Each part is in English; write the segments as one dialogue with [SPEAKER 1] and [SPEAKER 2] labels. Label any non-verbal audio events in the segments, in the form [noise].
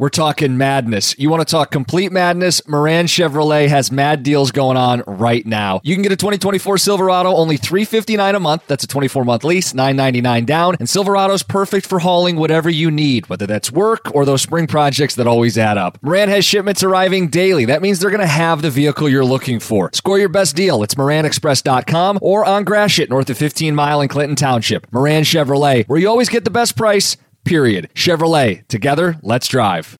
[SPEAKER 1] We're talking madness. You want to talk complete madness? Moran Chevrolet has mad deals going on right now. You can get a 2024 Silverado only 359 a month. That's a 24 month lease, 999 down. And Silverado's perfect for hauling whatever you need, whether that's work or those spring projects that always add up. Moran has shipments arriving daily. That means they're going to have the vehicle you're looking for. Score your best deal. It's moranexpress.com or on Gratiot, north of 15 Mile in Clinton Township. Moran Chevrolet, where you always get the best price period. Chevrolet, together, let's drive.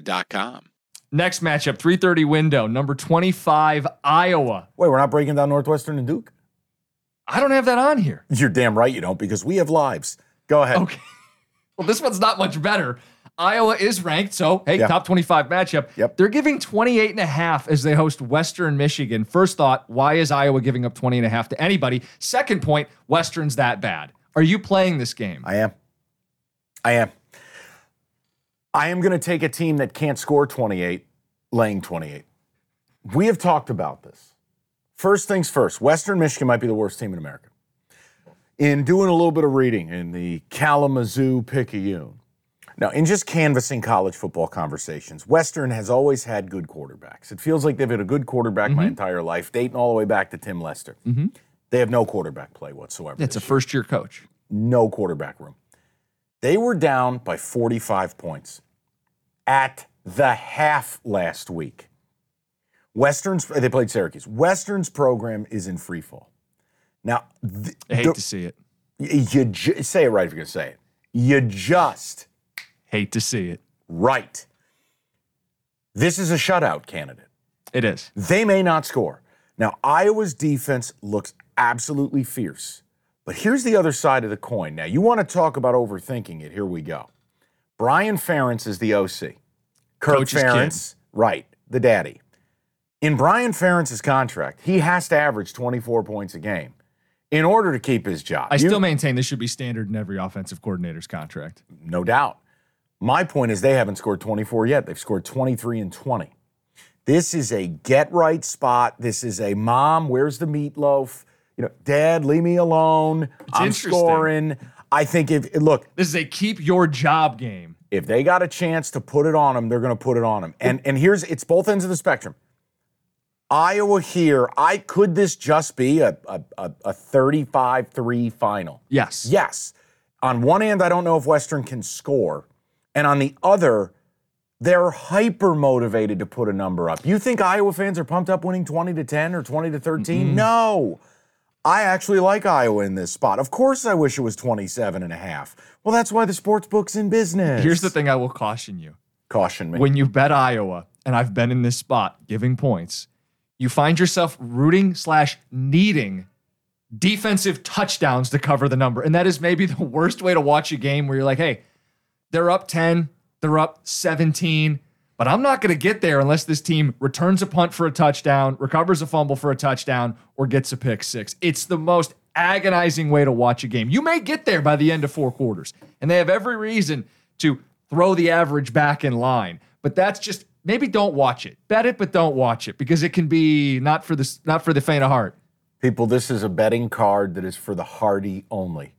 [SPEAKER 2] Serta.com.
[SPEAKER 3] Next matchup, 3:30 window, number 25 Iowa.
[SPEAKER 4] Wait, we're not breaking down Northwestern and Duke?
[SPEAKER 3] I don't have that on here.
[SPEAKER 4] You're damn right you don't because we have lives. Go ahead.
[SPEAKER 3] Okay. [laughs] Well, this one's not much better. Iowa is ranked, so hey,
[SPEAKER 4] Yeah.
[SPEAKER 3] top 25 matchup.
[SPEAKER 4] Yep.
[SPEAKER 3] They're giving 28 and a half as they host Western Michigan. First thought, why is Iowa giving up 20 and a half to anybody? Second point, Western's that bad. Are you playing this game?
[SPEAKER 4] I am. I am. I am going to take a team that can't score 28, laying 28. We have talked about this. First things first, Western Michigan might be the worst team in America. In doing a little bit of reading in the Kalamazoo Picayune, now in just canvassing college football conversations, Western has always had good quarterbacks. It feels like they've had a good quarterback my mm-hmm. entire life, dating all the way back to Tim Lester. Mm-hmm. They have no quarterback play whatsoever.
[SPEAKER 3] It's a first year coach.
[SPEAKER 4] no quarterback room. They were down by 45 points at the half last week. Western's they played Syracuse. Western's program is in free fall. Now, th-
[SPEAKER 3] I hate
[SPEAKER 4] the-
[SPEAKER 3] to see it.
[SPEAKER 4] you ju- say it right if you're going to say it. You just
[SPEAKER 3] Hate to see it.
[SPEAKER 4] right. This is a shutout candidate.
[SPEAKER 3] It is.
[SPEAKER 4] They may not score. Now, Iowa's defense looks absolutely fierce. But here's the other side of the coin. Now, you want to talk about overthinking it. Here we go. Brian Ferentz is the OC. Kirk
[SPEAKER 3] Coach's kid.
[SPEAKER 4] Right, the daddy. In Brian Ferentz's contract, he has to average 24 points a game in order to keep his job.
[SPEAKER 3] I
[SPEAKER 4] You-
[SPEAKER 3] still maintain this should be standard in every offensive coordinator's contract.
[SPEAKER 4] no doubt. My point is they haven't scored 24 yet. They've scored 23 and 20. This is a get right spot. This is a mom, where's the meatloaf? You know, dad, leave me alone. I'm scoring. I think if look,
[SPEAKER 3] This is a keep your job game.
[SPEAKER 4] if they got a chance to put it on them, they're going to put it on them. And and here's it's both ends of the spectrum. Iowa here, I could this just be a a, a, a 35-3 final?
[SPEAKER 3] Yes.
[SPEAKER 4] Yes. On one hand, I don't know if Western can score. And on the other, they're hyper motivated to put a number up. You think Iowa fans are pumped up winning 20 to 10 or 20 to 13? No. I actually like Iowa in this spot. Of course, I wish it was 27 and a half. Well, that's why the sports book's in business.
[SPEAKER 3] Here's the thing I will caution you.
[SPEAKER 4] Caution me.
[SPEAKER 3] when you bet Iowa, and I've been in this spot giving points, you find yourself rooting slash needing defensive touchdowns to cover the number. And that is maybe the worst way to watch a game where you're like, hey, they're up 10, they're up 17, but I'm not going to get there unless this team returns a punt for a touchdown, recovers a fumble for a touchdown, or gets a pick six. It's the most agonizing way to watch a game. You may get there by the end of four quarters, and they have every reason to throw the average back in line. But that's just maybe don't watch it. Bet it, but don't watch it because it can be not for the not for the faint of heart.
[SPEAKER 4] People, this is a betting card that is for the hardy only.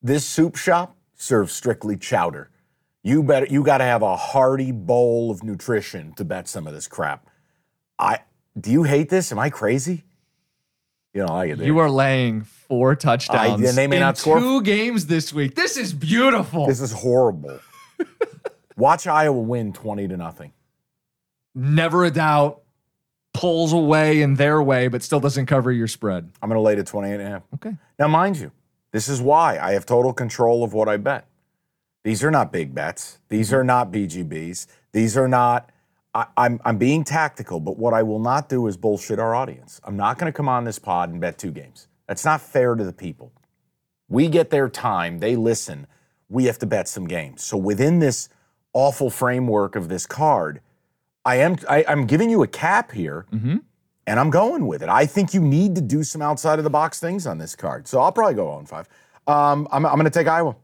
[SPEAKER 4] This soup shop serves strictly chowder. You better you got to have a hearty bowl of nutrition to bet some of this crap. I do you hate this? Am I crazy? You know, I get
[SPEAKER 3] You are laying four touchdowns
[SPEAKER 4] and they may
[SPEAKER 3] in
[SPEAKER 4] not score-
[SPEAKER 3] two games this week. This is beautiful.
[SPEAKER 4] This is horrible. [laughs] Watch Iowa win 20 to nothing.
[SPEAKER 3] Never a doubt. Pulls away in their way, but still doesn't cover your spread.
[SPEAKER 4] I'm going to lay to 28 and a half.
[SPEAKER 3] Okay.
[SPEAKER 4] Now, mind you, this is why I have total control of what I bet. These are not big bets. These are not BGBs. These are not. I, I'm I'm being tactical, but what I will not do is bullshit our audience. I'm not going to come on this pod and bet two games. That's not fair to the people. We get their time. They listen. We have to bet some games. So within this awful framework of this card, I am I, I'm giving you a cap here,
[SPEAKER 3] Mhm.
[SPEAKER 4] and I'm going with it. I think you need to do some outside of the box things on this card. So I'll probably go on 5. Um, I'm, I'm going to take Iowa.